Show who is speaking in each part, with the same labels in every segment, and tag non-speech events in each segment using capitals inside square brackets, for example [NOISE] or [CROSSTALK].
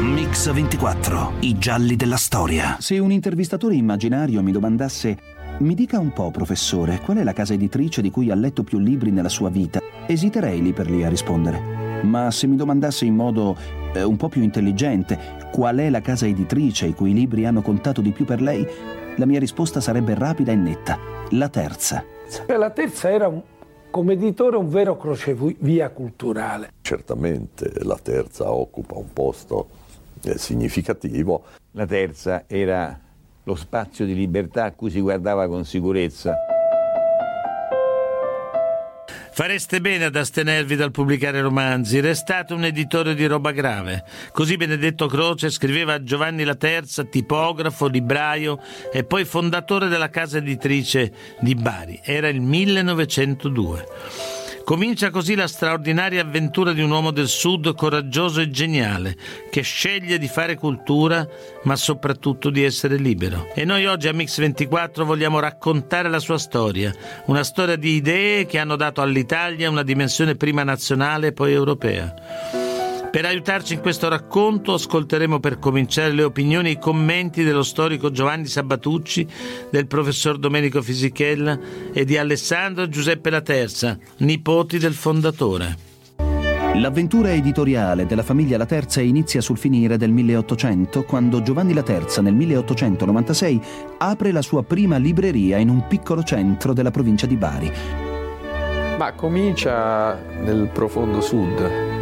Speaker 1: Mix 24, i gialli della storia.
Speaker 2: Se un intervistatore immaginario mi domandasse mi dica un po', professore, qual è la casa editrice di cui ha letto più libri nella sua vita? Esiterei lì per lì a rispondere. Ma se mi domandasse in modo eh, un po' più intelligente qual è la casa editrice i cui libri hanno contato di più per lei, la mia risposta sarebbe rapida e netta. La terza.
Speaker 3: La terza era un, come editore un vero crocevia culturale.
Speaker 4: Certamente la terza occupa un posto eh, significativo.
Speaker 5: La terza era lo spazio di libertà a cui si guardava con sicurezza. Fareste bene ad astenervi dal pubblicare romanzi, restate un editore di roba grave. Così Benedetto Croce scriveva a Giovanni La Terza, tipografo, libraio e poi fondatore della casa editrice di Bari. Era il 1902. Comincia così la straordinaria avventura di un uomo del Sud coraggioso e geniale, che sceglie di fare cultura, ma soprattutto di essere libero. E noi oggi a Mix24 vogliamo raccontare la sua storia, una storia di idee che hanno dato all'Italia una dimensione prima nazionale e poi europea. Per aiutarci in questo racconto ascolteremo per cominciare le opinioni e i commenti dello storico Giovanni Sabatucci, del professor Domenico Fisichella e di Alessandro Giuseppe Laterza, nipoti del fondatore.
Speaker 2: L'avventura editoriale della famiglia La Terza inizia sul finire del 1800, quando Giovanni La Terza nel 1896 apre la sua prima libreria in un piccolo centro della provincia di Bari.
Speaker 6: Ma comincia nel profondo sud,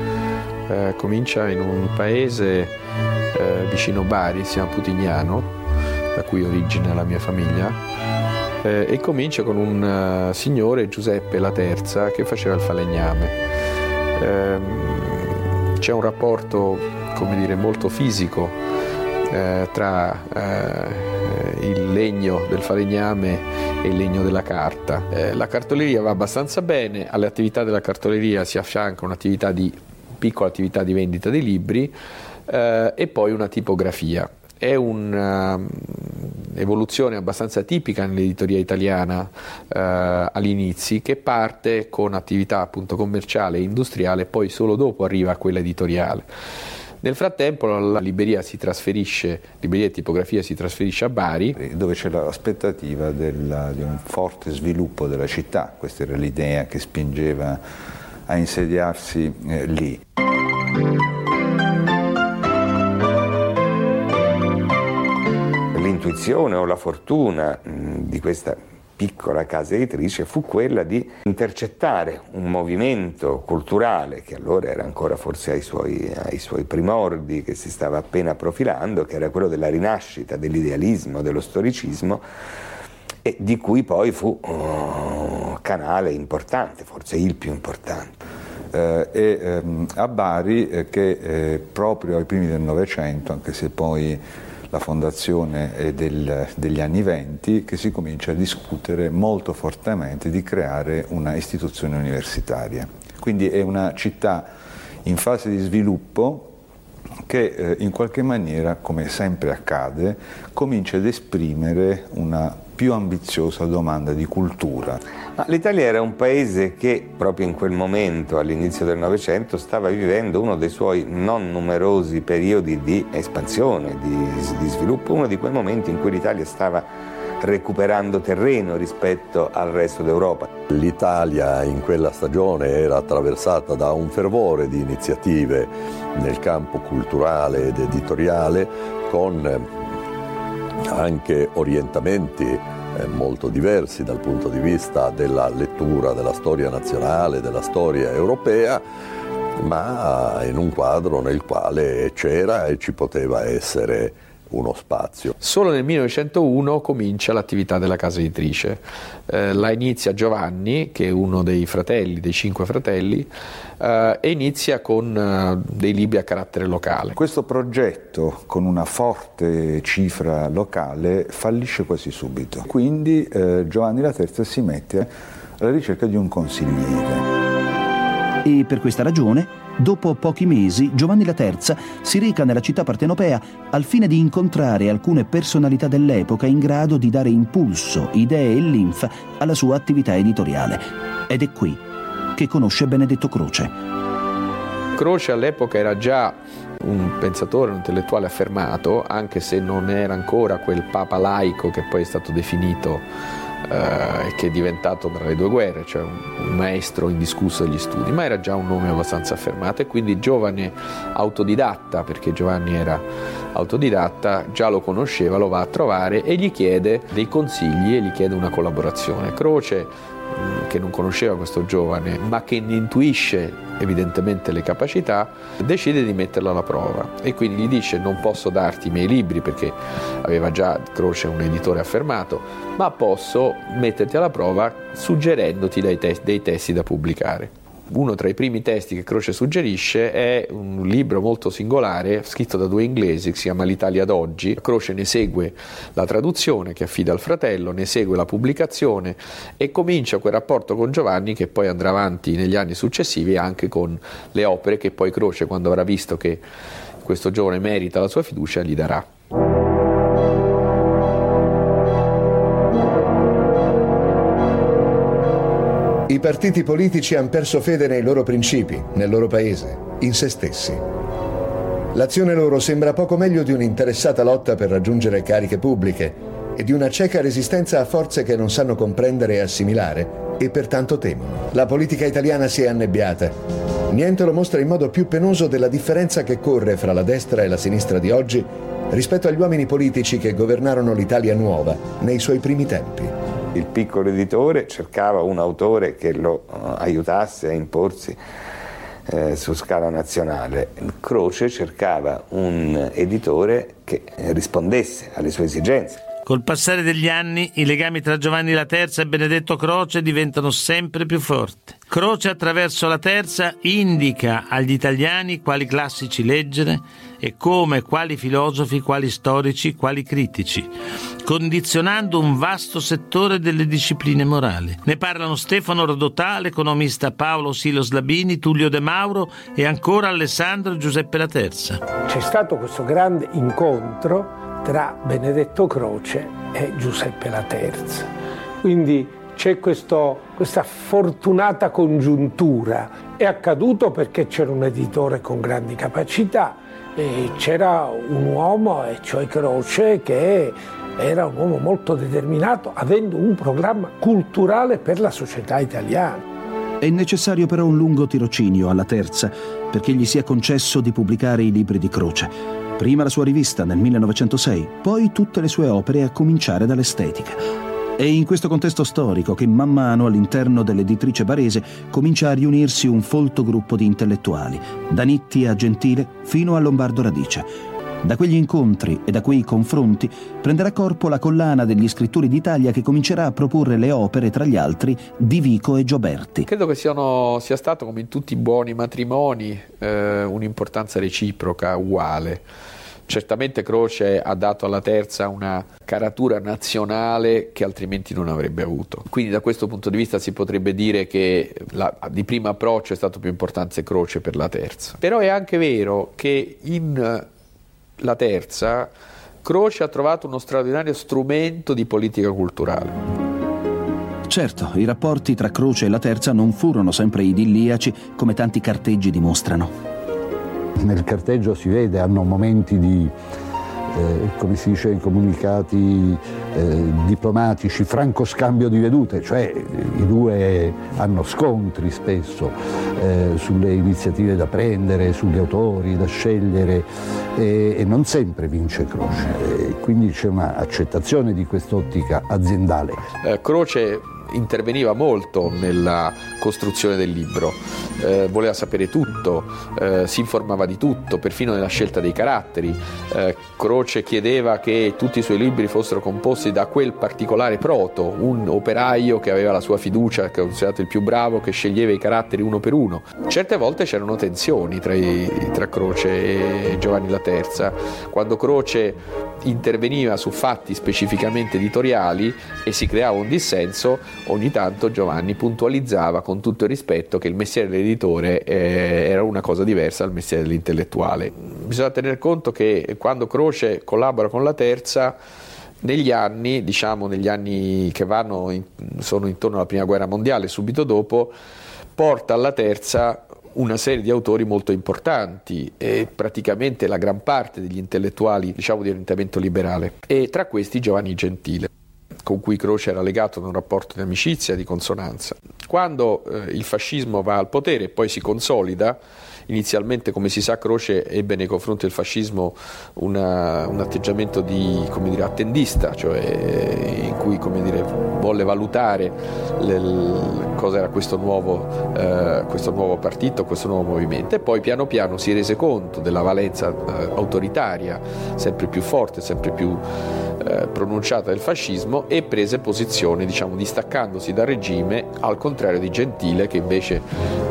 Speaker 6: eh, comincia in un paese eh, vicino Bari, si chiama Putignano, da cui origina la mia famiglia, eh, e comincia con un uh, signore Giuseppe La Terza che faceva il falegname. Ehm, c'è un rapporto, come dire, molto fisico eh, tra eh, il legno del falegname e il legno della carta. Eh, la cartoleria va abbastanza bene, alle attività della cartoleria si affianca un'attività di piccola attività di vendita di libri eh, e poi una tipografia. È un'evoluzione abbastanza tipica nell'editoria italiana eh, all'inizio, che parte con attività appunto commerciale e industriale, poi solo dopo arriva a quella editoriale. Nel frattempo la libreria si trasferisce, libreria e tipografia si trasferisce a Bari.
Speaker 7: Dove c'è l'aspettativa della, di un forte sviluppo della città, questa era l'idea che spingeva a insediarsi eh, lì.
Speaker 8: L'intuizione o la fortuna mh, di questa piccola casa editrice fu quella di intercettare un movimento culturale che allora era ancora forse ai suoi, ai suoi, primordi, che si stava appena profilando, che era quello della rinascita, dell'idealismo, dello storicismo, e di cui poi fu oh, canale importante, forse il più importante.
Speaker 7: Eh, e ehm, a Bari eh, che eh, proprio ai primi del Novecento, anche se poi la fondazione è del, degli anni venti, che si comincia a discutere molto fortemente di creare una istituzione universitaria. Quindi è una città in fase di sviluppo che eh, in qualche maniera, come sempre accade, comincia ad esprimere una più ambiziosa domanda di cultura.
Speaker 8: Ma L'Italia era un paese che proprio in quel momento, all'inizio del Novecento, stava vivendo uno dei suoi non numerosi periodi di espansione, di, di sviluppo, uno di quei momenti in cui l'Italia stava recuperando terreno rispetto al resto d'Europa.
Speaker 4: L'Italia in quella stagione era attraversata da un fervore di iniziative nel campo culturale ed editoriale con anche orientamenti eh, molto diversi dal punto di vista della lettura della storia nazionale, della storia europea, ma in un quadro nel quale c'era e ci poteva essere uno spazio.
Speaker 6: Solo nel 1901 comincia l'attività della casa editrice. Eh, la inizia Giovanni, che è uno dei fratelli, dei cinque fratelli, eh, e inizia con eh, dei libri a carattere locale.
Speaker 7: Questo progetto, con una forte cifra locale, fallisce quasi subito. Quindi eh, Giovanni la Terza si mette alla ricerca di un consigliere.
Speaker 2: E per questa ragione Dopo pochi mesi, Giovanni Terza si reca nella città partenopea al fine di incontrare alcune personalità dell'epoca in grado di dare impulso, idee e linfa alla sua attività editoriale. Ed è qui che conosce Benedetto Croce.
Speaker 6: Croce all'epoca era già un pensatore, un intellettuale affermato, anche se non era ancora quel papa laico che poi è stato definito eh, che è diventato tra le due guerre, cioè un, un, maestro indiscusso degli studi, ma era già un nome abbastanza affermato e quindi giovane autodidatta, perché Giovanni era autodidatta, già lo conosceva, lo va a trovare e gli chiede dei consigli e gli chiede una collaborazione. Croce che non conosceva questo giovane, ma che ne intuisce evidentemente le capacità, decide di metterlo alla prova. E quindi gli dice non posso darti i miei libri perché aveva già Croce un editore affermato, ma posso metterti alla prova suggerendoti dei, te- dei testi da pubblicare uno tra i primi testi che Croce suggerisce è un libro molto singolare scritto da due inglesi che si chiama L'Italia d'oggi. Croce ne segue la traduzione che affida al fratello, ne segue la pubblicazione e comincia quel rapporto con Giovanni che poi andrà avanti negli anni successivi anche con le opere che poi Croce quando avrà visto che questo giovane merita la sua fiducia gli darà.
Speaker 9: Partiti politici hanno perso fede nei loro principi, nel loro paese, in se stessi. L'azione loro sembra poco meglio di un'interessata lotta per raggiungere cariche pubbliche e di una cieca resistenza a forze che non sanno comprendere e assimilare e pertanto temono. La politica italiana si è annebbiata. Niente lo mostra in modo più penoso della differenza che corre fra la destra e la sinistra di oggi rispetto agli uomini politici che governarono l'Italia nuova nei suoi primi tempi
Speaker 8: il piccolo editore cercava un autore che lo uh, aiutasse a imporsi eh, su scala nazionale. Croce cercava un editore che rispondesse alle sue esigenze.
Speaker 5: Col passare degli anni i legami tra Giovanni Terza e Benedetto Croce diventano sempre più forti. Croce attraverso la Terza indica agli italiani quali classici leggere e come, quali filosofi, quali storici, quali critici, condizionando un vasto settore delle discipline morali. Ne parlano Stefano Rodotà, l'economista Paolo Silos Labini, Tullio De Mauro e ancora Alessandro Giuseppe La Terza.
Speaker 3: C'è stato questo grande incontro tra Benedetto Croce e Giuseppe la Terza. Quindi c'è questo, questa fortunata congiuntura. È accaduto perché c'era un editore con grandi capacità, e c'era un uomo, e cioè Croce, che era un uomo molto determinato, avendo un programma culturale per la società italiana.
Speaker 2: È necessario però un lungo tirocinio alla terza perché gli sia concesso di pubblicare i libri di Croce. Prima la sua rivista nel 1906, poi tutte le sue opere a cominciare dall'estetica. È in questo contesto storico che man mano all'interno dell'editrice barese comincia a riunirsi un folto gruppo di intellettuali, da Nitti a Gentile fino a Lombardo Radice. Da quegli incontri e da quei confronti prenderà corpo la collana degli scrittori d'Italia che comincerà a proporre le opere, tra gli altri, di Vico e Gioberti.
Speaker 6: Credo che siano, sia stato, come in tutti i buoni matrimoni, eh, un'importanza reciproca, uguale. Certamente Croce ha dato alla terza una caratura nazionale che altrimenti non avrebbe avuto. Quindi da questo punto di vista si potrebbe dire che la, di primo approccio è stato più importante Croce per la terza. Però è anche vero che in la terza Croce ha trovato uno straordinario strumento di politica culturale.
Speaker 2: Certo, i rapporti tra Croce e la Terza non furono sempre idilliaci come tanti carteggi dimostrano
Speaker 10: nel carteggio si vede, hanno momenti di, eh, come si dice comunicati eh, diplomatici, franco scambio di vedute, cioè i due hanno scontri spesso eh, sulle iniziative da prendere, sugli autori da scegliere e, e non sempre vince Croce, quindi c'è un'accettazione di quest'ottica aziendale.
Speaker 6: Eh, Croce interveniva molto nella costruzione del libro, eh, voleva sapere tutto, eh, si informava di tutto, perfino nella scelta dei caratteri. Eh, Croce chiedeva che tutti i suoi libri fossero composti da quel particolare proto, un operaio che aveva la sua fiducia, che è considerato il più bravo, che sceglieva i caratteri uno per uno. Certe volte c'erano tensioni tra, i, tra Croce e Giovanni la Terza, quando Croce interveniva su fatti specificamente editoriali e si creava un dissenso, ogni tanto Giovanni puntualizzava con tutto il rispetto che il mestiere dell'editore eh, era una cosa diversa dal mestiere dell'intellettuale. Bisogna tener conto che quando Croce collabora con la terza, negli anni, diciamo negli anni che vanno in, sono intorno alla prima guerra mondiale, subito dopo, porta alla terza una serie di autori molto importanti e praticamente la gran parte degli intellettuali diciamo di orientamento liberale e tra questi Giovanni Gentile con cui Croce era legato da un rapporto di amicizia di consonanza. Quando eh, il fascismo va al potere e poi si consolida, inizialmente come si sa Croce ebbe nei confronti del fascismo una, un atteggiamento di dire, attendista, cioè in cui dire, volle valutare le, cosa era questo nuovo, eh, questo nuovo, partito, questo nuovo movimento. E poi piano piano si rese conto della valenza eh, autoritaria sempre più forte, sempre più eh, pronunciata del fascismo e prese posizione diciamo, distaccandosi dal regime al contrario di Gentile che invece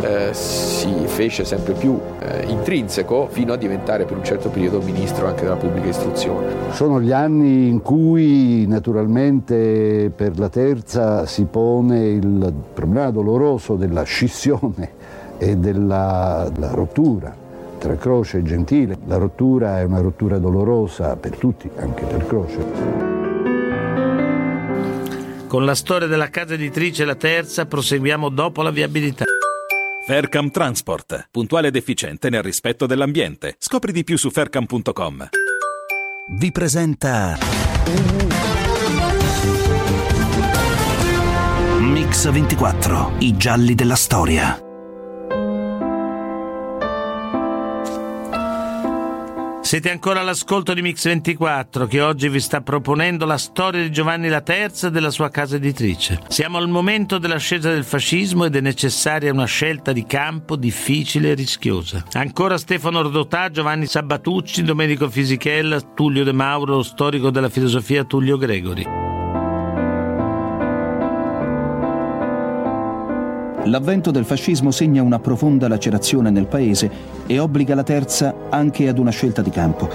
Speaker 6: eh, si fece sempre più eh, intrinseco fino a diventare per un certo periodo ministro anche della pubblica istruzione.
Speaker 10: Sono gli anni in cui naturalmente per la terza si pone il problema doloroso della scissione e della rottura tra Croce e Gentile. La rottura è una rottura dolorosa per tutti, anche per Croce.
Speaker 5: Con la storia della casa editrice La Terza proseguiamo dopo la viabilità.
Speaker 11: Faircam Transport, puntuale ed efficiente nel rispetto dell'ambiente. Scopri di più su faircam.com.
Speaker 1: Vi presenta Mix 24, i gialli della storia.
Speaker 5: Siete ancora all'ascolto di Mix24 che oggi vi sta proponendo la storia di Giovanni la Terza e della sua casa editrice. Siamo al momento dell'ascesa del fascismo ed è necessaria una scelta di campo difficile e rischiosa. Ancora Stefano Rodotà, Giovanni Sabatucci, Domenico Fisichella, Tullio De Mauro, lo storico della filosofia Tullio Gregori.
Speaker 2: L'avvento del fascismo segna una profonda lacerazione nel paese e obbliga la terza anche ad una scelta di campo.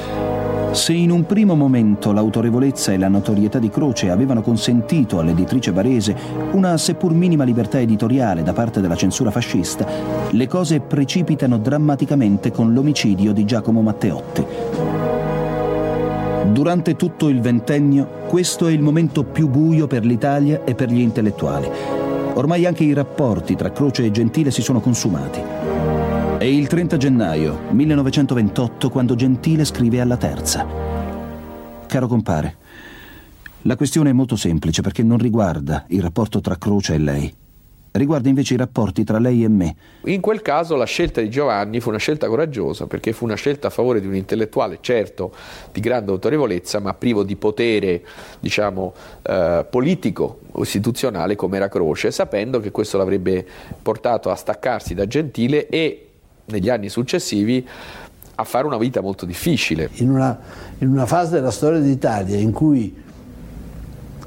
Speaker 2: Se in un primo momento l'autorevolezza e la notorietà di Croce avevano consentito all'editrice barese una seppur minima libertà editoriale da parte della censura fascista, le cose precipitano drammaticamente con l'omicidio di Giacomo Matteotti. Durante tutto il ventennio questo è il momento più buio per l'Italia e per gli intellettuali. Ormai anche i rapporti tra Croce e Gentile si sono consumati. È il 30 gennaio 1928 quando Gentile scrive alla terza. Caro compare, la questione è molto semplice perché non riguarda il rapporto tra Croce e lei riguarda invece i rapporti tra lei e me.
Speaker 6: In quel caso la scelta di Giovanni fu una scelta coraggiosa perché fu una scelta a favore di un intellettuale, certo di grande autorevolezza, ma privo di potere, diciamo, eh, politico o istituzionale come era Croce, sapendo che questo l'avrebbe portato a staccarsi da Gentile e negli anni successivi a fare una vita molto difficile.
Speaker 10: In una, in una fase della storia d'Italia in cui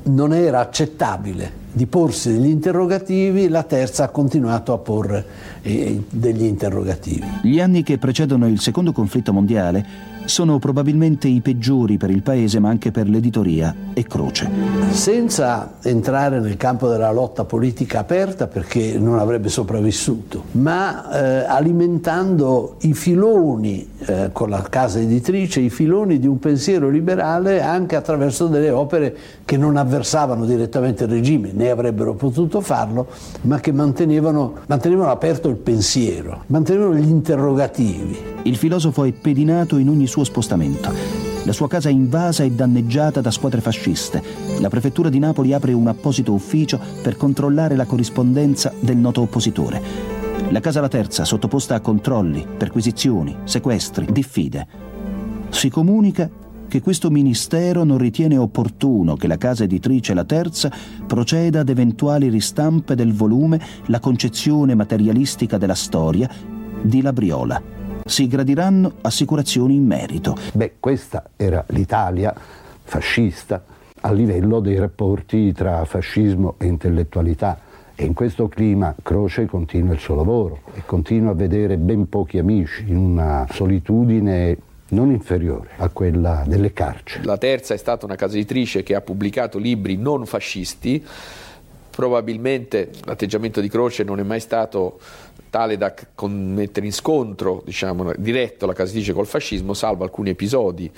Speaker 10: non era accettabile di porsi degli interrogativi, la terza ha continuato a porre eh, degli interrogativi.
Speaker 2: Gli anni che precedono il secondo conflitto mondiale sono probabilmente i peggiori per il paese ma anche per l'editoria e Croce.
Speaker 10: Senza entrare nel campo della lotta politica aperta perché non avrebbe sopravvissuto, ma eh, alimentando i filoni eh, con la casa editrice, i filoni di un pensiero liberale anche attraverso delle opere che non avversavano direttamente il regime, né avrebbero potuto farlo, ma che mantenevano, mantenevano aperto il pensiero, mantenevano gli interrogativi.
Speaker 2: Il filosofo è pedinato in ogni suo spostamento. La sua casa è invasa e danneggiata da squadre fasciste. La prefettura di Napoli apre un apposito ufficio per controllare la corrispondenza del noto oppositore. La casa La Terza, sottoposta a controlli, perquisizioni, sequestri, diffide. Si comunica che questo ministero non ritiene opportuno che la casa editrice La Terza proceda ad eventuali ristampe del volume La concezione materialistica della storia di Labriola si gradiranno assicurazioni in merito.
Speaker 10: Beh, questa era l'Italia fascista a livello dei rapporti tra fascismo e intellettualità. E in questo clima Croce continua il suo lavoro e continua a vedere ben pochi amici in una solitudine non inferiore a quella delle carceri.
Speaker 6: La terza è stata una casa editrice che ha pubblicato libri non fascisti, probabilmente l'atteggiamento di Croce non è mai stato tale da mettere in scontro diciamo, diretto la casa editrice col fascismo, salvo alcuni episodi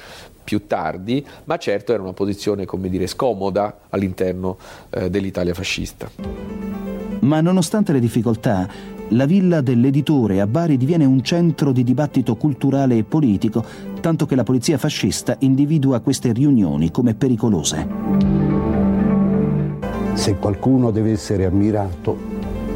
Speaker 6: più tardi, ma certo era una posizione come dire, scomoda all'interno eh, dell'Italia fascista.
Speaker 2: Ma nonostante le difficoltà, la villa dell'editore a Bari diviene un centro di dibattito culturale e politico, tanto che la polizia fascista individua queste riunioni come pericolose.
Speaker 10: Se qualcuno deve essere ammirato,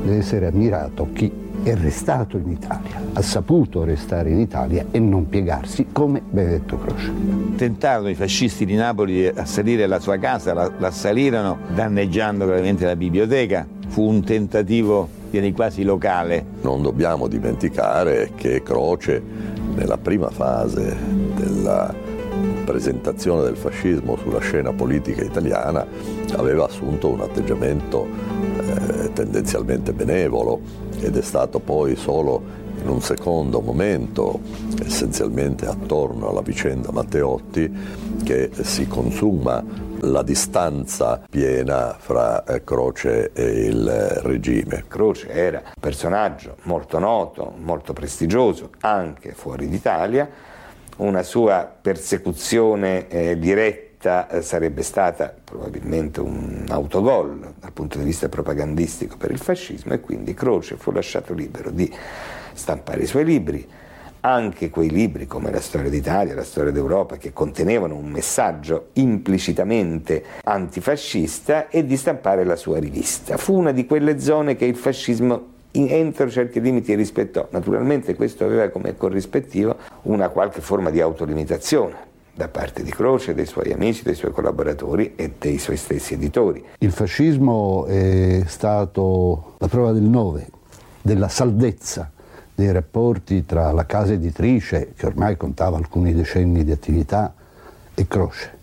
Speaker 10: deve essere ammirato chi è restato in Italia, ha saputo restare in Italia e non piegarsi come Benedetto Croce.
Speaker 12: Tentarono i fascisti di Napoli di assalire la sua casa, la, l'assalirono danneggiando gravemente la biblioteca. Fu un tentativo direi quasi locale.
Speaker 4: Non dobbiamo dimenticare che Croce nella prima fase della presentazione del fascismo sulla scena politica italiana aveva assunto un atteggiamento eh, tendenzialmente benevolo ed è stato poi solo in un secondo momento, essenzialmente attorno alla vicenda Matteotti, che si consuma la distanza piena fra eh, Croce e il regime.
Speaker 8: Croce era un personaggio molto noto, molto prestigioso, anche fuori d'Italia, una sua persecuzione eh, diretta eh, sarebbe stata probabilmente un autogol dal punto di vista propagandistico per il fascismo e quindi Croce fu lasciato libero di stampare i suoi libri, anche quei libri come la storia d'Italia, la storia d'Europa, che contenevano un messaggio implicitamente antifascista e di stampare la sua rivista. Fu una di quelle zone che il fascismo entro certi limiti rispettò. Naturalmente questo aveva come corrispettivo una qualche forma di autolimitazione da parte di Croce, dei suoi amici, dei suoi collaboratori e dei suoi stessi editori.
Speaker 10: Il fascismo è stato la prova del nove, della saldezza dei rapporti tra la casa editrice, che ormai contava alcuni decenni di attività, e Croce.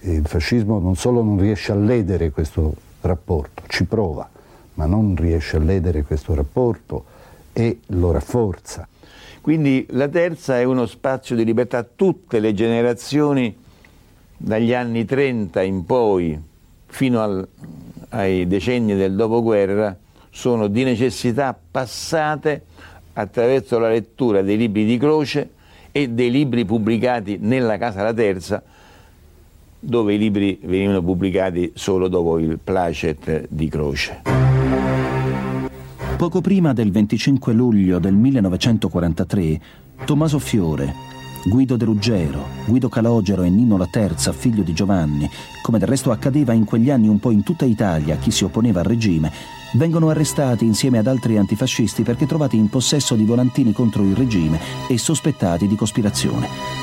Speaker 10: Il fascismo non solo non riesce a ledere questo rapporto, ci prova, ma non riesce a ledere questo rapporto e lo rafforza.
Speaker 12: Quindi la terza è uno spazio di libertà. Tutte le generazioni dagli anni 30 in poi, fino al, ai decenni del dopoguerra, sono di necessità passate attraverso la lettura dei libri di Croce e dei libri pubblicati nella Casa La Terza, dove i libri venivano pubblicati solo dopo il placet di Croce.
Speaker 2: Poco prima del 25 luglio del 1943, Tommaso Fiore, Guido De Ruggero, Guido Calogero e Nino La Terza, figlio di Giovanni, come del resto accadeva in quegli anni un po' in tutta Italia a chi si opponeva al regime, vengono arrestati insieme ad altri antifascisti perché trovati in possesso di volantini contro il regime e sospettati di cospirazione.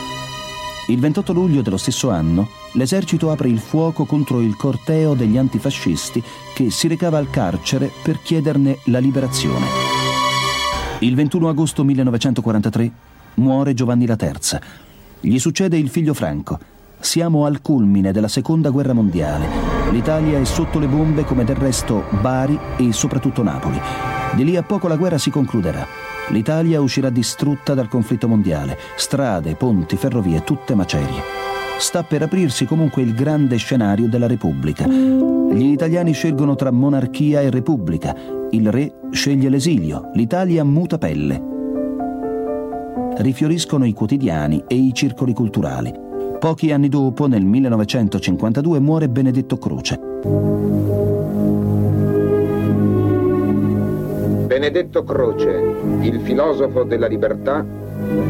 Speaker 2: Il 28 luglio dello stesso anno, l'esercito apre il fuoco contro il corteo degli antifascisti che si recava al carcere per chiederne la liberazione. Il 21 agosto 1943 muore Giovanni la Terza. Gli succede il figlio Franco. Siamo al culmine della seconda guerra mondiale. L'Italia è sotto le bombe come del resto Bari e soprattutto Napoli. Di lì a poco la guerra si concluderà. L'Italia uscirà distrutta dal conflitto mondiale. Strade, ponti, ferrovie, tutte macerie. Sta per aprirsi comunque il grande scenario della Repubblica. Gli italiani scelgono tra monarchia e repubblica. Il re sceglie l'esilio. L'Italia muta pelle. Rifioriscono i quotidiani e i circoli culturali. Pochi anni dopo, nel 1952, muore Benedetto Croce.
Speaker 13: Benedetto Croce, il filosofo della libertà,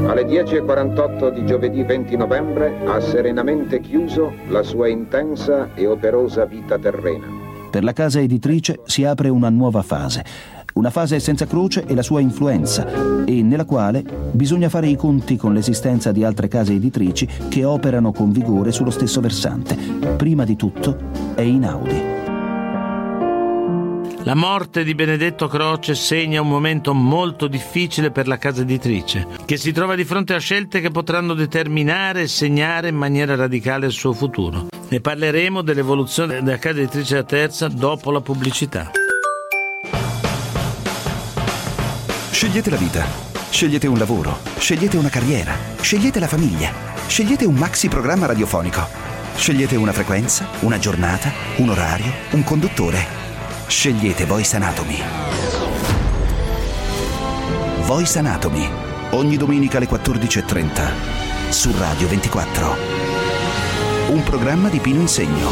Speaker 13: alle 10.48 di giovedì 20 novembre ha serenamente chiuso la sua intensa e operosa vita terrena.
Speaker 2: Per la casa editrice si apre una nuova fase, una fase senza Croce e la sua influenza, e nella quale bisogna fare i conti con l'esistenza di altre case editrici che operano con vigore sullo stesso versante. Prima di tutto è Inaudi.
Speaker 5: La morte di Benedetto Croce segna un momento molto difficile per la casa editrice, che si trova di fronte a scelte che potranno determinare e segnare in maniera radicale il suo futuro. Ne parleremo dell'evoluzione della casa editrice La Terza dopo la pubblicità.
Speaker 1: Scegliete la vita, scegliete un lavoro, scegliete una carriera, scegliete la famiglia, scegliete un maxi programma radiofonico, scegliete una frequenza, una giornata, un orario, un conduttore. Scegliete Voice Anatomy. Voice Anatomy, ogni domenica alle 14.30 su Radio 24. Un programma di Pino Insegno.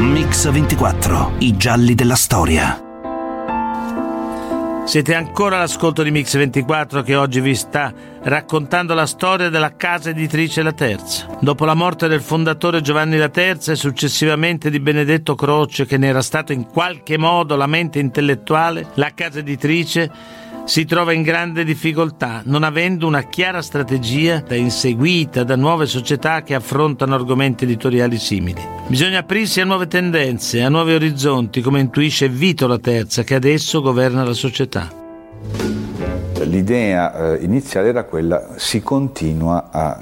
Speaker 1: Mix 24, i gialli della storia.
Speaker 5: Siete ancora all'ascolto di Mix 24 che oggi vi sta raccontando la storia della casa editrice La Terza. Dopo la morte del fondatore Giovanni La Terza e successivamente di Benedetto Croce, che ne era stato in qualche modo la mente intellettuale, la casa editrice si trova in grande difficoltà, non avendo una chiara strategia da inseguita da nuove società che affrontano argomenti editoriali simili. Bisogna aprirsi a nuove tendenze, a nuovi orizzonti, come intuisce Vito la Terza, che adesso governa la società.
Speaker 7: L'idea eh, iniziale era quella, si continua a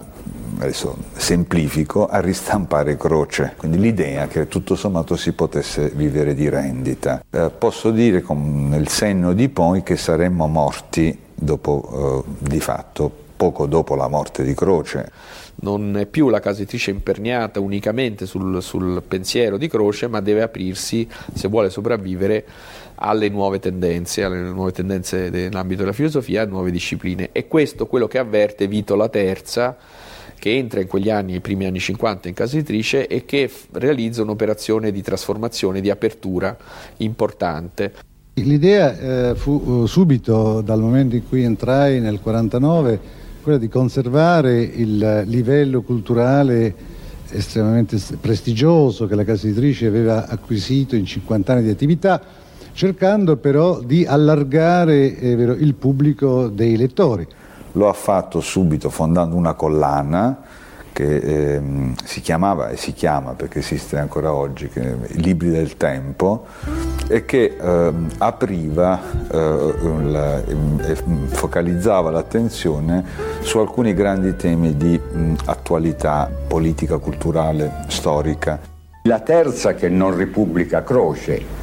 Speaker 7: adesso semplifico, a ristampare Croce, quindi l'idea che tutto sommato si potesse vivere di rendita. Eh, posso dire con il senno di poi che saremmo morti dopo, eh, di fatto, poco dopo la morte di Croce.
Speaker 6: Non è più la casa editrice imperniata unicamente sul, sul pensiero di Croce, ma deve aprirsi, se vuole sopravvivere, alle nuove tendenze, alle nuove tendenze nell'ambito della filosofia, a nuove discipline. E questo quello che avverte Vito la Terza, che entra in quegli anni, i primi anni 50 in casa editrice e che realizza un'operazione di trasformazione, di apertura importante.
Speaker 10: L'idea eh, fu uh, subito dal momento in cui entrai nel 49 quella di conservare il livello culturale estremamente prestigioso che la casa editrice aveva acquisito in 50 anni di attività, cercando però di allargare eh, il pubblico dei lettori.
Speaker 7: Lo ha fatto subito fondando una collana che eh, si chiamava e si chiama perché esiste ancora oggi, che, I Libri del Tempo, e che eh, apriva eh, e focalizzava l'attenzione su alcuni grandi temi di mh, attualità politica, culturale, storica.
Speaker 14: La terza che non ripubblica Croce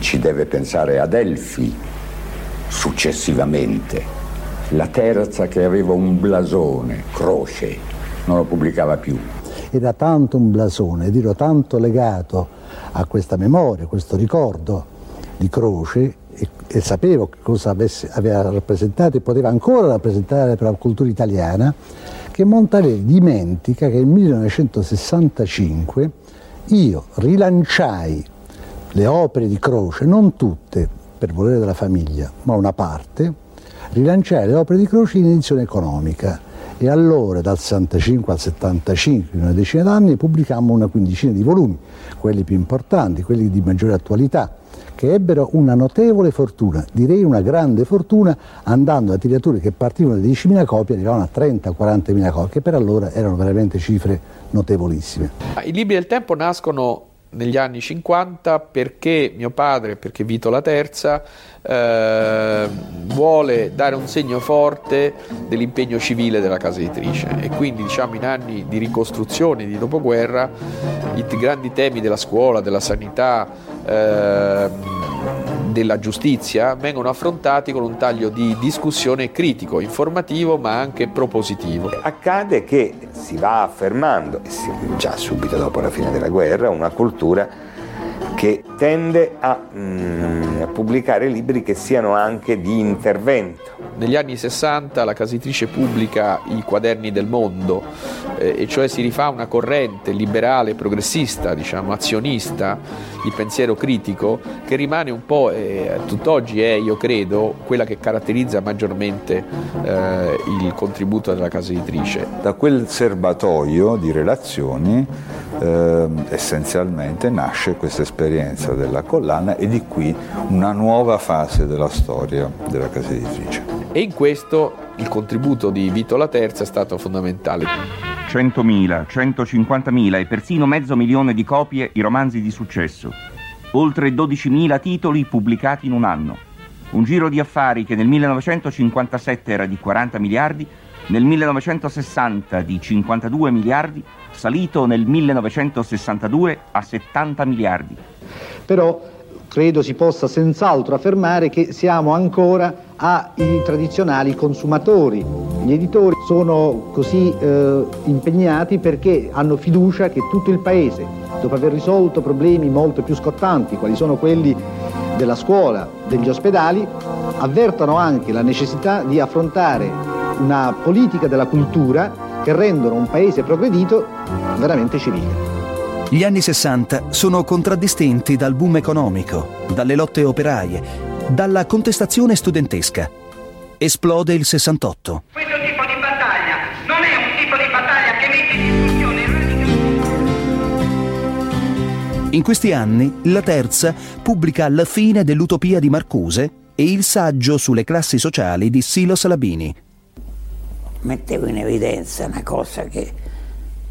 Speaker 14: ci deve pensare ad Elfi successivamente la terza che aveva un blasone, croce, non lo pubblicava più.
Speaker 10: Era tanto un blasone ed tanto legato a questa memoria, a questo ricordo di croce e, e sapevo che cosa avesse, aveva rappresentato e poteva ancora rappresentare per la cultura italiana, che Montaleri dimentica che nel 1965 io rilanciai le opere di Croce, non tutte per volere della famiglia, ma una parte, rilanciare le opere di Croce in edizione economica e allora dal 65 al 75, in una decina d'anni, pubblicammo una quindicina di volumi, quelli più importanti, quelli di maggiore attualità, che ebbero una notevole fortuna, direi una grande fortuna, andando a tirature che partivano da 10.000 copie arrivavano a 30-40.000 copie, che per allora erano veramente cifre notevolissime.
Speaker 6: I libri del tempo nascono negli anni 50 perché mio padre, perché Vito la Terza, eh, vuole dare un segno forte dell'impegno civile della casa editrice. E quindi diciamo in anni di ricostruzione, di dopoguerra, i grandi temi della scuola, della sanità, eh, della giustizia vengono affrontati con un taglio di discussione critico, informativo ma anche propositivo.
Speaker 8: Accade che si va affermando, già subito dopo la fine della guerra, una cultura che tende a, mm, a, pubblicare libri che siano anche di intervento.
Speaker 6: Negli anni 60 la casa editrice pubblica i quaderni del mondo, eh, e cioè si rifà una corrente liberale, progressista, diciamo, azionista, di pensiero critico, che rimane un po', eh, tutt'oggi è, io credo, quella che caratterizza maggiormente eh, il contributo della casa editrice.
Speaker 7: Da quel serbatoio di relazioni eh, essenzialmente nasce questa esperienza della collana e di qui una nuova fase della storia della casa editrice.
Speaker 6: E in questo il contributo di Vito La Terza è stato fondamentale.
Speaker 15: 100.000, 150.000 e persino mezzo milione di copie i romanzi di successo. Oltre 12.000 titoli pubblicati in un anno. Un giro di affari che nel 1957 era di 40 miliardi, nel 1960 di 52 miliardi, salito nel 1962 a 70 miliardi.
Speaker 16: Però credo si possa senz'altro affermare che siamo ancora ai tradizionali consumatori. Gli editori sono così eh, impegnati perché hanno fiducia che tutto il Paese, dopo aver risolto problemi molto più scottanti, quali sono quelli della scuola, degli ospedali, avvertano anche la necessità di affrontare una politica della cultura che rendono un paese progredito veramente civile.
Speaker 1: Gli anni 60 sono contraddistinti dal boom economico, dalle lotte operaie, dalla contestazione studentesca. Esplode il 68.
Speaker 17: Questo tipo di battaglia non è un tipo di battaglia che mette in discussione
Speaker 1: In questi anni, la Terza pubblica La fine dell'utopia di Marcuse e il saggio sulle classi sociali di Silo Salabini.
Speaker 18: Mettevo in evidenza una cosa che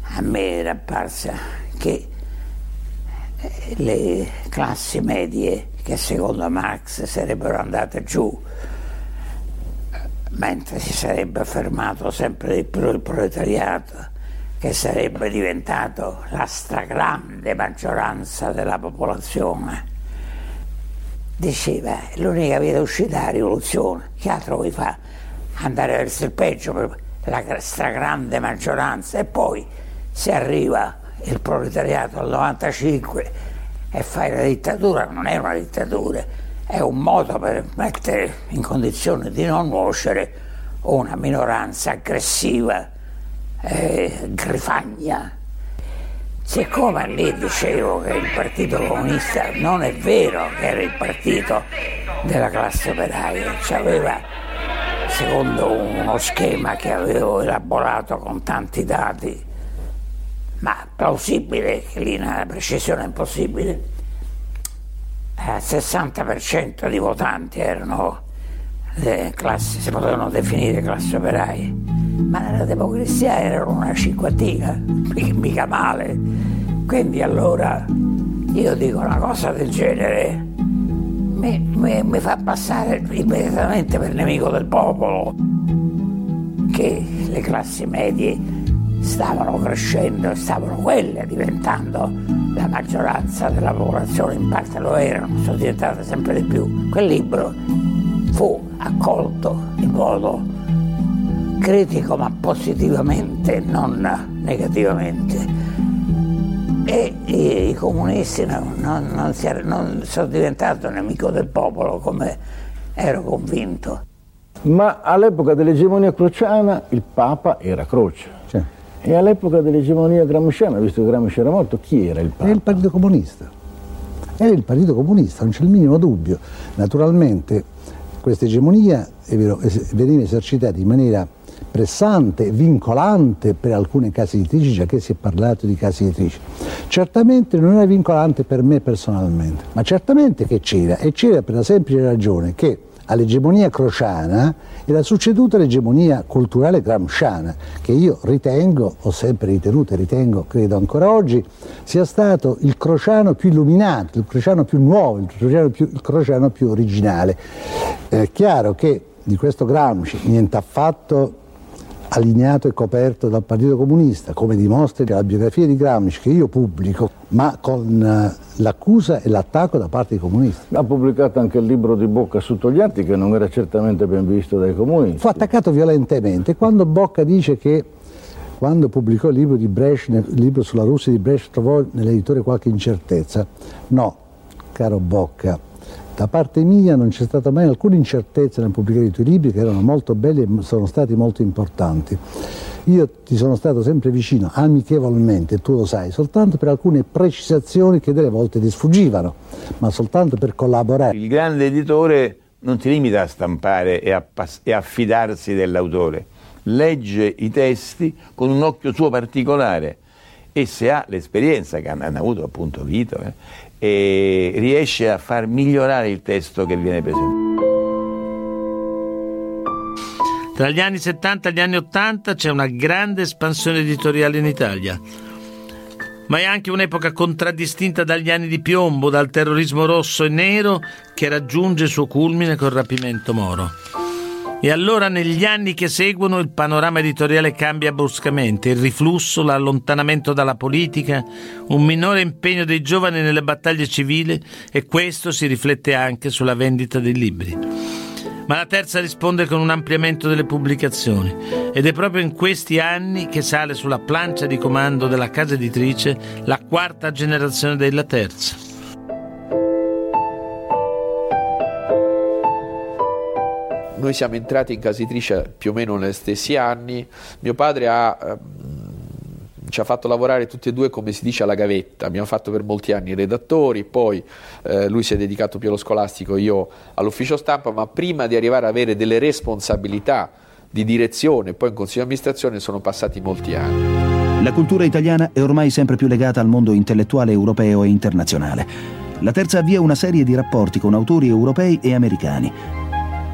Speaker 18: a me era apparsa, che le classi medie che secondo Marx sarebbero andate giù, mentre si sarebbe fermato sempre di più il proletariato, che sarebbe diventato la stragrande maggioranza della popolazione. Diceva, l'unica via d'uscita è la rivoluzione, che altro vuoi fare? Andare verso il peggio la stragrande maggioranza e poi se arriva il proletariato al 95 e fai la dittatura, non è una dittatura, è un modo per mettere in condizione di non nuocere una minoranza aggressiva, eh, grifagna. Siccome lì dicevo che il Partito Comunista non è vero che era il partito della classe operaia, aveva secondo uno schema che avevo elaborato con tanti dati ma plausibile, che lì una precisione impossibile, il 60% di votanti erano classi, si potevano definire classi operaie, ma nella democrazia erano una cinquantina, mica male. Quindi allora io dico una cosa del genere, mi, mi, mi fa passare immediatamente per nemico del popolo, che le classi medie stavano crescendo, stavano quelle diventando la maggioranza della popolazione, in parte lo erano, sono diventate sempre di più. Quel libro fu accolto in modo critico ma positivamente, non negativamente. E i, comunisti non, non, non, si, non sono diventati nemico del popolo come ero convinto.
Speaker 19: Ma all'epoca dell'egemonia crociana il Papa era Croce. E all'epoca dell'egemonia gramsciana, visto che Gramsci era morto, chi era il Papa?
Speaker 10: Era il Partito Comunista. Era il Partito Comunista, non c'è il minimo dubbio. Naturalmente questa egemonia vero, veniva esercitata in maniera pressante, vincolante per alcune case editrici, già che si è parlato di case editrici. Certamente non era vincolante per me personalmente, ma certamente che c'era, e c'era per la semplice ragione che all'egemonia crociana era succeduta l'egemonia culturale gramsciana, che io ritengo, ho sempre ritenuto e ritengo, credo ancora oggi, sia stato il crociano più illuminato, il crociano più nuovo, il crociano più, il crociano più originale. È chiaro che di questo Gramsci niente affatto allineato e coperto dal Partito Comunista, come dimostra la biografia di Gramsci che io pubblico, ma con eh, l'accusa e l'attacco da parte dei comunisti.
Speaker 19: Ha pubblicato anche il libro di Bocca su Togliatti che non era certamente ben visto dai comunisti.
Speaker 10: Fu attaccato violentemente. Quando Bocca dice che quando pubblicò il libro, Brecht, il libro sulla Russia di Brecht trovò nell'editore qualche incertezza, no, caro Bocca, da parte mia non c'è stata mai alcuna incertezza nel pubblicare i tuoi libri che erano molto belli e sono stati molto importanti. Io ti sono stato sempre vicino, amichevolmente, tu lo sai, soltanto per alcune precisazioni che delle volte ti sfuggivano, ma soltanto per collaborare.
Speaker 12: Il grande editore non si limita a stampare e a, pass- e a fidarsi dell'autore, legge i testi con un occhio suo particolare e se ha l'esperienza che hanno avuto appunto Vito eh, e riesce a far migliorare il testo che viene presentato.
Speaker 5: Tra gli anni 70 e gli anni 80 c'è una grande espansione editoriale in Italia. Ma è anche un'epoca contraddistinta dagli anni di piombo, dal terrorismo rosso e nero che raggiunge il suo culmine col rapimento Moro. E allora negli anni che seguono il panorama editoriale cambia bruscamente, il riflusso, l'allontanamento dalla politica, un minore impegno dei giovani nelle battaglie civili e questo si riflette anche sulla vendita dei libri. Ma la terza risponde con un ampliamento delle pubblicazioni ed è proprio in questi anni che sale sulla plancia di comando della casa editrice la quarta generazione della terza.
Speaker 6: Noi siamo entrati in casa editrice più o meno negli stessi anni. Mio padre ha ehm, ci ha fatto lavorare tutti e due, come si dice, alla gavetta. Abbiamo fatto per molti anni redattori, poi eh, lui si è dedicato più allo scolastico, io all'ufficio stampa, ma prima di arrivare ad avere delle responsabilità di direzione, poi in consiglio di amministrazione, sono passati molti anni.
Speaker 2: La cultura italiana è ormai sempre più legata al mondo intellettuale europeo e internazionale. La terza avvia una serie di rapporti con autori europei e americani.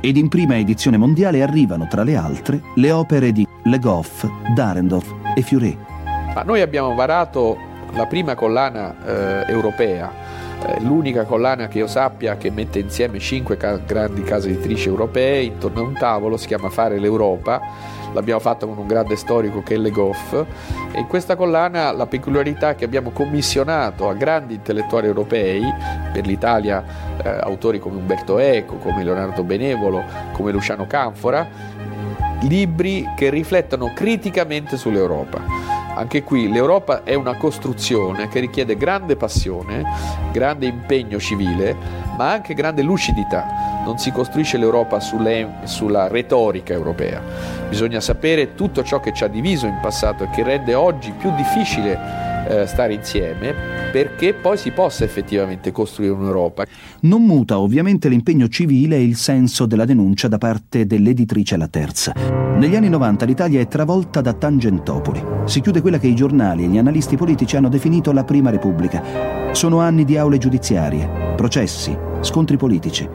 Speaker 2: Ed in prima edizione mondiale arrivano, tra le altre, le opere di Le Goff, Darendorf e Furet.
Speaker 6: Ma noi abbiamo varato la prima collana eh, europea, eh, l'unica collana che io sappia che mette insieme cinque ca- grandi case editrici europee intorno a un tavolo, si chiama Fare l'Europa l'abbiamo fatto con un grande storico che è Le Goff e in questa collana la peculiarità che abbiamo commissionato a grandi intellettuali europei, per l'Italia eh, autori come Umberto Eco, come Leonardo Benevolo, come Luciano Canfora, libri che riflettono criticamente sull'Europa. Anche qui l'Europa è una costruzione che richiede grande passione, grande impegno civile, ma anche grande lucidità. Non si costruisce l'Europa sulle, sulla retorica europea. Bisogna sapere tutto ciò che ci ha diviso in passato e che rende oggi più difficile eh, stare insieme perché poi si possa effettivamente costruire un'Europa.
Speaker 2: Non muta ovviamente l'impegno civile e il senso della denuncia da parte dell'editrice La Terza. Negli anni 90 l'Italia è travolta da Tangentopoli. Si chiude quella che i giornali e gli analisti politici hanno definito la Prima Repubblica. Sono anni di aule giudiziarie, processi, scontri politici.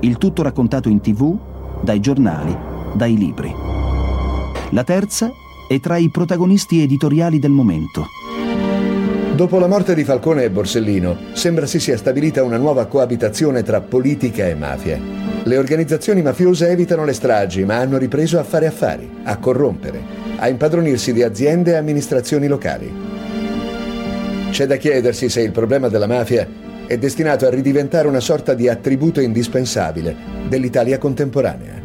Speaker 2: Il tutto raccontato in tv, dai giornali, dai libri. La Terza è tra i protagonisti editoriali del momento.
Speaker 9: Dopo la morte di Falcone e Borsellino, sembra si sia stabilita una nuova coabitazione tra politica e mafia. Le organizzazioni mafiose evitano le stragi, ma hanno ripreso a fare affari, a corrompere, a impadronirsi di aziende e amministrazioni locali. C'è da chiedersi se il problema della mafia è destinato a ridiventare una sorta di attributo indispensabile dell'Italia contemporanea.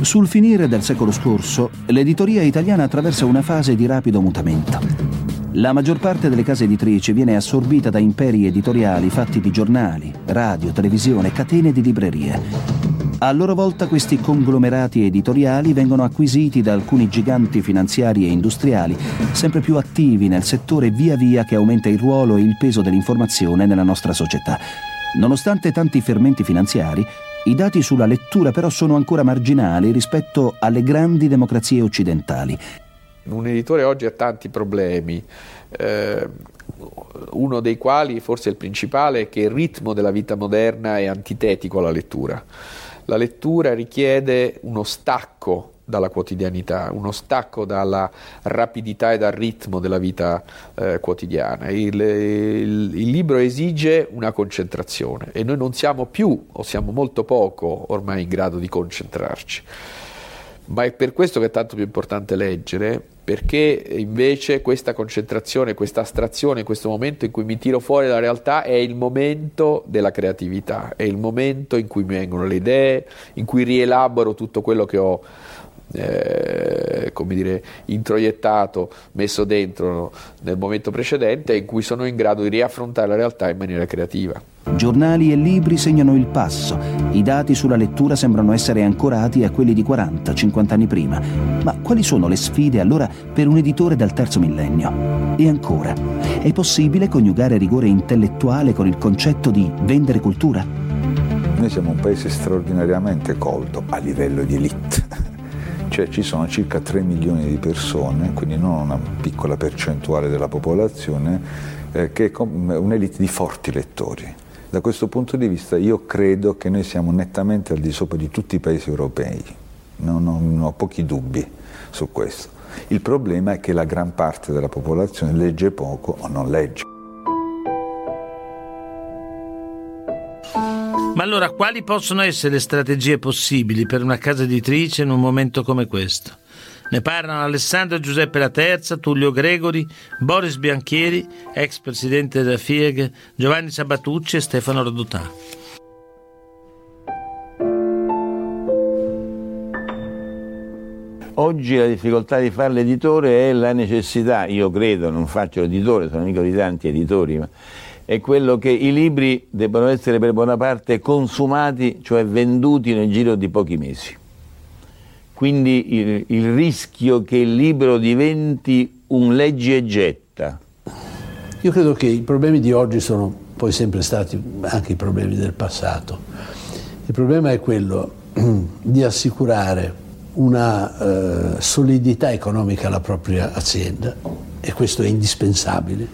Speaker 2: Sul finire del secolo scorso, l'editoria italiana attraversa una fase di rapido mutamento. La maggior parte delle case editrici viene assorbita da imperi editoriali fatti di giornali, radio, televisione, catene di librerie. A loro volta questi conglomerati editoriali vengono acquisiti da alcuni giganti finanziari e industriali, sempre più attivi nel settore via via che aumenta il ruolo e il peso dell'informazione nella nostra società. Nonostante tanti fermenti finanziari, i dati sulla lettura però sono ancora marginali rispetto alle grandi democrazie occidentali
Speaker 6: un editore oggi ha tanti problemi, eh, uno dei quali, forse il principale, è che il ritmo della vita moderna è antitetico alla lettura. La lettura richiede uno stacco dalla quotidianità, uno stacco dalla rapidità e dal ritmo della vita eh, quotidiana. Il, il, il, libro esige una concentrazione e noi non siamo più, o siamo molto poco ormai in grado di concentrarci ma è per questo che è tanto più importante leggere, perché invece questa concentrazione, questa astrazione, questo momento in cui mi tiro fuori la realtà è il momento della creatività, è il momento in cui mi vengono le idee, in cui rielaboro tutto quello che ho eh, come dire, introiettato, messo dentro nel momento precedente, in cui sono in grado di riaffrontare la realtà in maniera creativa.
Speaker 2: Giornali e libri segnano il passo. I dati sulla lettura sembrano essere ancorati a quelli di 40-50 anni prima. Ma quali sono le sfide allora per un editore del terzo millennio? E ancora, è possibile coniugare rigore intellettuale con il concetto di vendere cultura?
Speaker 7: Noi siamo un paese straordinariamente colto a livello di elite cioè ci sono circa 3 milioni di persone, quindi non una piccola percentuale della popolazione, eh, che è un'elite di forti lettori. Da questo punto di vista io credo che noi siamo nettamente al di sopra di tutti i paesi europei, non ho, non ho pochi dubbi su questo. Il problema è che la gran parte della popolazione legge poco o non legge.
Speaker 5: Ma allora quali possono essere le strategie possibili per una casa editrice in un momento come questo? Ne parlano Alessandro Giuseppe La Terza, Tullio Gregori, Boris Bianchieri, ex presidente della FIEG, Giovanni Sabatucci e Stefano Rodotà.
Speaker 12: Oggi la difficoltà di fare l'editore è la necessità, io credo, non faccio l'editore, sono amico di tanti editori, ma è quello che i libri debbano essere per buona parte consumati, cioè venduti nel giro di pochi mesi. Quindi il, il rischio che il libro diventi un leggi e getta?
Speaker 20: Io credo che i problemi di oggi sono poi sempre stati anche i problemi del passato. Il problema è quello [CLEARS THROAT] di assicurare una eh, solidità economica alla propria azienda e questo è indispensabile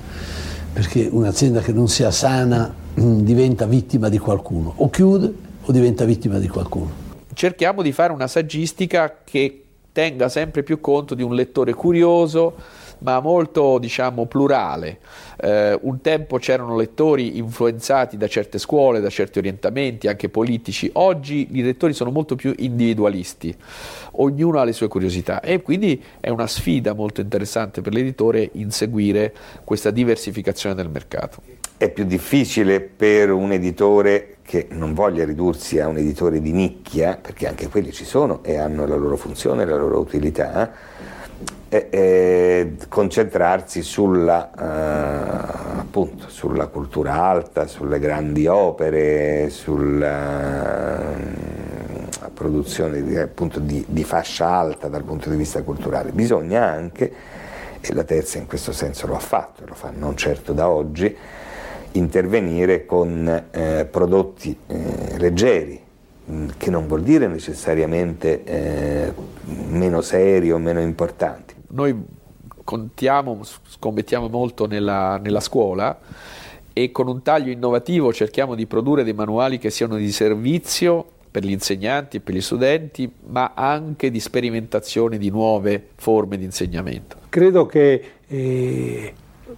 Speaker 20: perché un'azienda che non sia sana mh, [CLEARS THROAT] diventa vittima di qualcuno, o chiude o diventa vittima di qualcuno.
Speaker 6: Cerchiamo di fare una saggistica che tenga sempre più conto di un lettore curioso, ma molto diciamo plurale. Eh, un tempo c'erano lettori influenzati da certe scuole, da certi orientamenti, anche politici. Oggi i lettori sono molto più individualisti, ognuno ha le sue curiosità e quindi è una sfida molto interessante per l'editore inseguire questa diversificazione del mercato.
Speaker 8: È più difficile per un editore che non voglia ridursi a un editore di nicchia, perché anche quelli ci sono e hanno la loro funzione, la loro utilità, e, e concentrarsi sulla, eh, appunto, sulla, cultura alta, sulle grandi opere, sulla eh, produzione di, appunto, di, di fascia alta dal punto di vista culturale. Bisogna anche, e la terza in questo senso lo ha fatto, lo fa non certo da oggi, intervenire con eh, prodotti eh, leggeri, che non vuol dire necessariamente eh, meno seri o meno importanti.
Speaker 6: Noi contiamo, scommettiamo molto nella, nella scuola e con un taglio innovativo cerchiamo di produrre dei manuali che siano di servizio per gli insegnanti e per gli studenti, ma anche di sperimentazione di nuove forme di insegnamento.
Speaker 3: Credo che eh,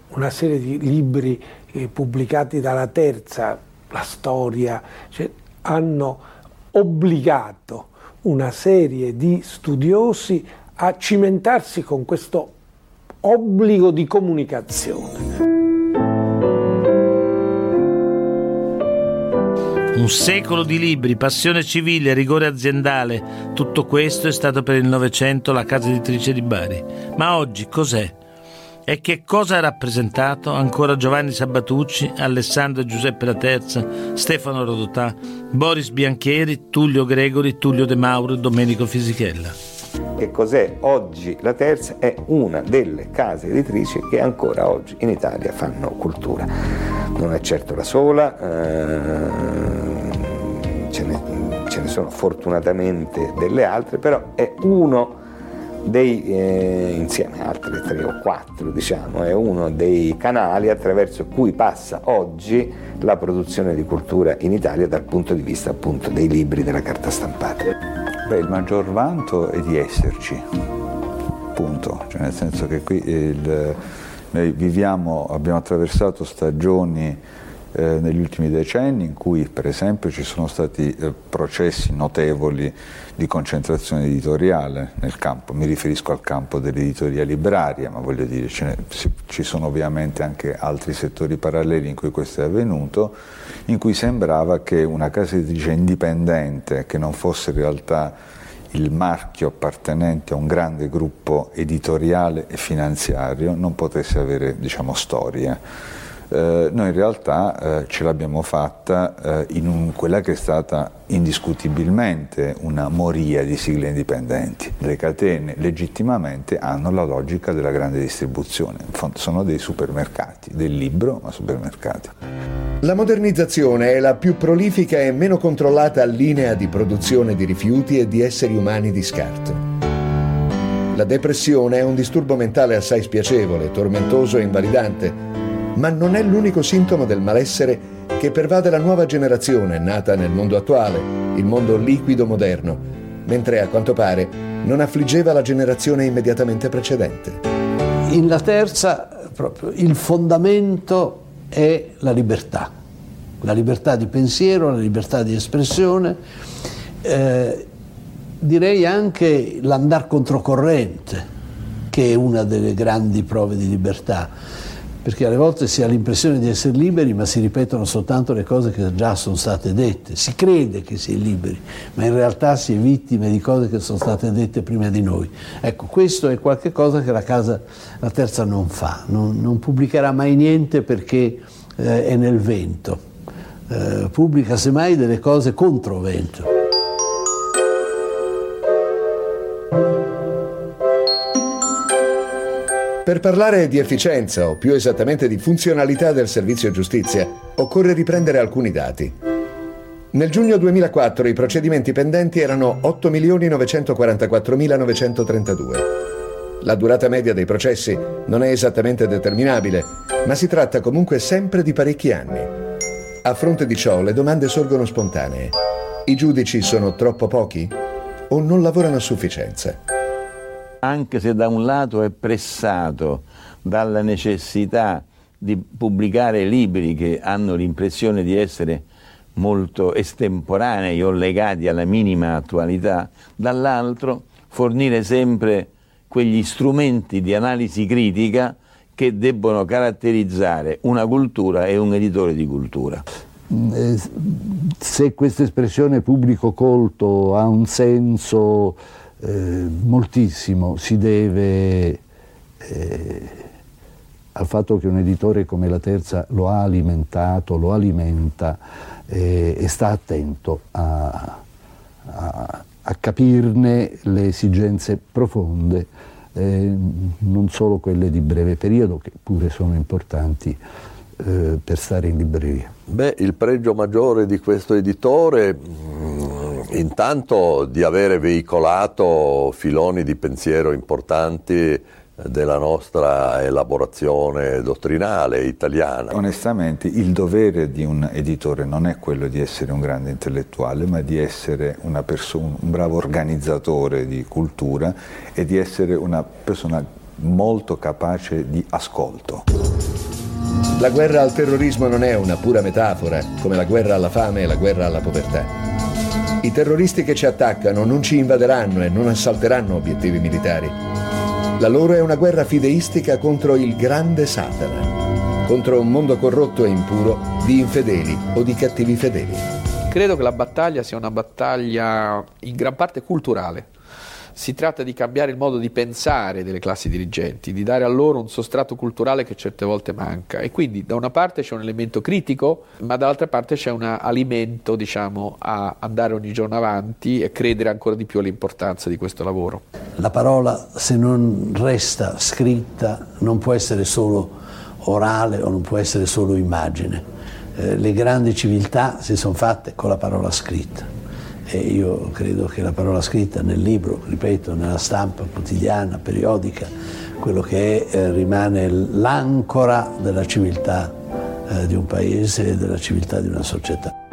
Speaker 3: una serie di libri eh, pubblicati dalla Terza, la storia, cioè, hanno obbligato una serie di studiosi a cimentarsi con questo obbligo di comunicazione.
Speaker 5: Un secolo di libri, passione civile, rigore aziendale, tutto questo è stato per il Novecento la casa editrice di Bari. Ma oggi cos'è? E che cosa ha rappresentato ancora Giovanni Sabatucci, Alessandro Giuseppe La Terza, Stefano Rodotà, Boris Bianchieri, Tullio Gregori, Tullio De Mauro e Domenico Fisichella?
Speaker 8: Che cos'è oggi La Terza? È una delle case editrici che ancora oggi in Italia fanno cultura. Non è certo la sola, eh, ce, ne, ce ne sono fortunatamente delle altre, però è uno dei, eh, insieme a altre tre o quattro, diciamo, è uno dei canali attraverso cui passa oggi la produzione di cultura in Italia dal punto di vista appunto dei libri della carta stampata.
Speaker 7: Beh, il maggior vanto è di esserci, punto, cioè nel senso che qui il, noi viviamo, abbiamo attraversato stagioni eh, negli ultimi decenni in cui per esempio ci sono stati eh, processi notevoli di concentrazione editoriale nel campo, mi riferisco al campo dell'editoria libraria, ma voglio dire ne, ci sono ovviamente anche altri settori paralleli in cui questo è avvenuto, in cui sembrava che una casa editrice indipendente, che non fosse in realtà il marchio appartenente a un grande gruppo editoriale e finanziario, non potesse avere diciamo, storia eh, noi in realtà eh, ce l'abbiamo fatta eh, in un, quella che è stata indiscutibilmente una moria di sigle indipendenti. Le catene legittimamente hanno la logica della grande distribuzione, sono dei supermercati, del libro ma supermercati.
Speaker 9: La modernizzazione è la più prolifica e meno controllata linea di produzione di rifiuti e di esseri umani di scarto. La depressione è un disturbo mentale assai spiacevole, tormentoso e invalidante ma non è l'unico sintomo del malessere che pervade la nuova generazione nata nel mondo attuale, il mondo liquido moderno, mentre a quanto pare non affliggeva la generazione immediatamente precedente.
Speaker 20: In la terza, proprio, il fondamento è la libertà, la libertà di pensiero, la libertà di espressione, eh, direi anche l'andar controcorrente, che è una delle grandi prove di libertà perché alle volte si ha l'impressione di essere liberi ma si ripetono soltanto le cose che già sono state dette, si crede che si è liberi, ma in realtà si è vittime di cose che sono state dette prima di noi. Ecco, questo è qualcosa che la casa, la terza non fa, non, non pubblicherà mai niente perché eh, è nel vento, eh, pubblica semmai delle cose contro vento.
Speaker 9: Per parlare di efficienza, o più esattamente di funzionalità del servizio giustizia, occorre riprendere alcuni dati. Nel giugno 2004 i procedimenti pendenti erano 8.944.932. La durata media dei processi non è esattamente determinabile, ma si tratta comunque sempre di parecchi anni. A fronte di ciò le domande sorgono spontanee. I giudici sono troppo pochi o non lavorano a sufficienza?
Speaker 12: Anche se da un lato è pressato dalla necessità di pubblicare libri che hanno l'impressione di essere molto estemporanei o legati alla minima attualità, dall'altro fornire sempre quegli strumenti di analisi critica che debbono caratterizzare una cultura e un editore di cultura.
Speaker 10: Eh, se questa espressione pubblico colto ha un senso eh, moltissimo, si deve eh, al fatto che un editore come la Terza lo ha alimentato, lo alimenta eh, e sta attento a, a, a, capirne le esigenze profonde, eh, non solo quelle di breve periodo, che pure sono importanti eh, per stare in libreria.
Speaker 4: Beh, il pregio maggiore di questo editore, mh, intanto di avere veicolato filoni di pensiero importanti della nostra elaborazione dottrinale italiana.
Speaker 7: Onestamente il dovere di un editore non è quello di essere un grande intellettuale, ma di essere una persona, un bravo organizzatore di cultura e di essere una persona molto capace di ascolto.
Speaker 9: La guerra al terrorismo non è una pura metafora, come la guerra alla fame e la guerra alla povertà. I terroristi che ci attaccano non ci invaderanno e non assalteranno obiettivi militari la loro è una guerra fideistica contro il grande Satana, contro un mondo corrotto e impuro di infedeli o di cattivi fedeli.
Speaker 6: Credo che la battaglia sia una battaglia in gran parte culturale si tratta di cambiare il modo di pensare delle classi dirigenti, di dare a loro un sostrato culturale che certe volte manca. E quindi da una parte c'è un elemento critico, ma dall'altra parte c'è un alimento diciamo, a andare ogni giorno avanti e credere ancora di più all'importanza di questo lavoro.
Speaker 20: La parola, se non resta scritta, non può essere solo orale o non può essere solo immagine. Eh, le grandi civiltà si sono fatte con la parola scritta e io credo che la parola scritta nel libro, ripeto, nella stampa quotidiana, periodica, quello che è, eh, rimane l'ancora della civiltà eh, di un paese e della civiltà di una società.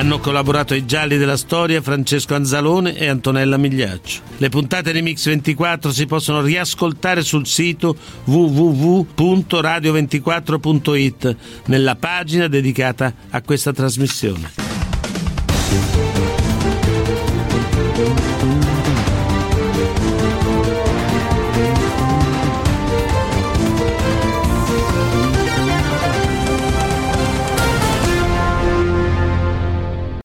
Speaker 5: Hanno collaborato i gialli della storia Francesco Anzalone e Antonella Migliaccio. Le puntate di Mix 24 si possono riascoltare sul sito www.radio24.it nella pagina dedicata a questa trasmissione.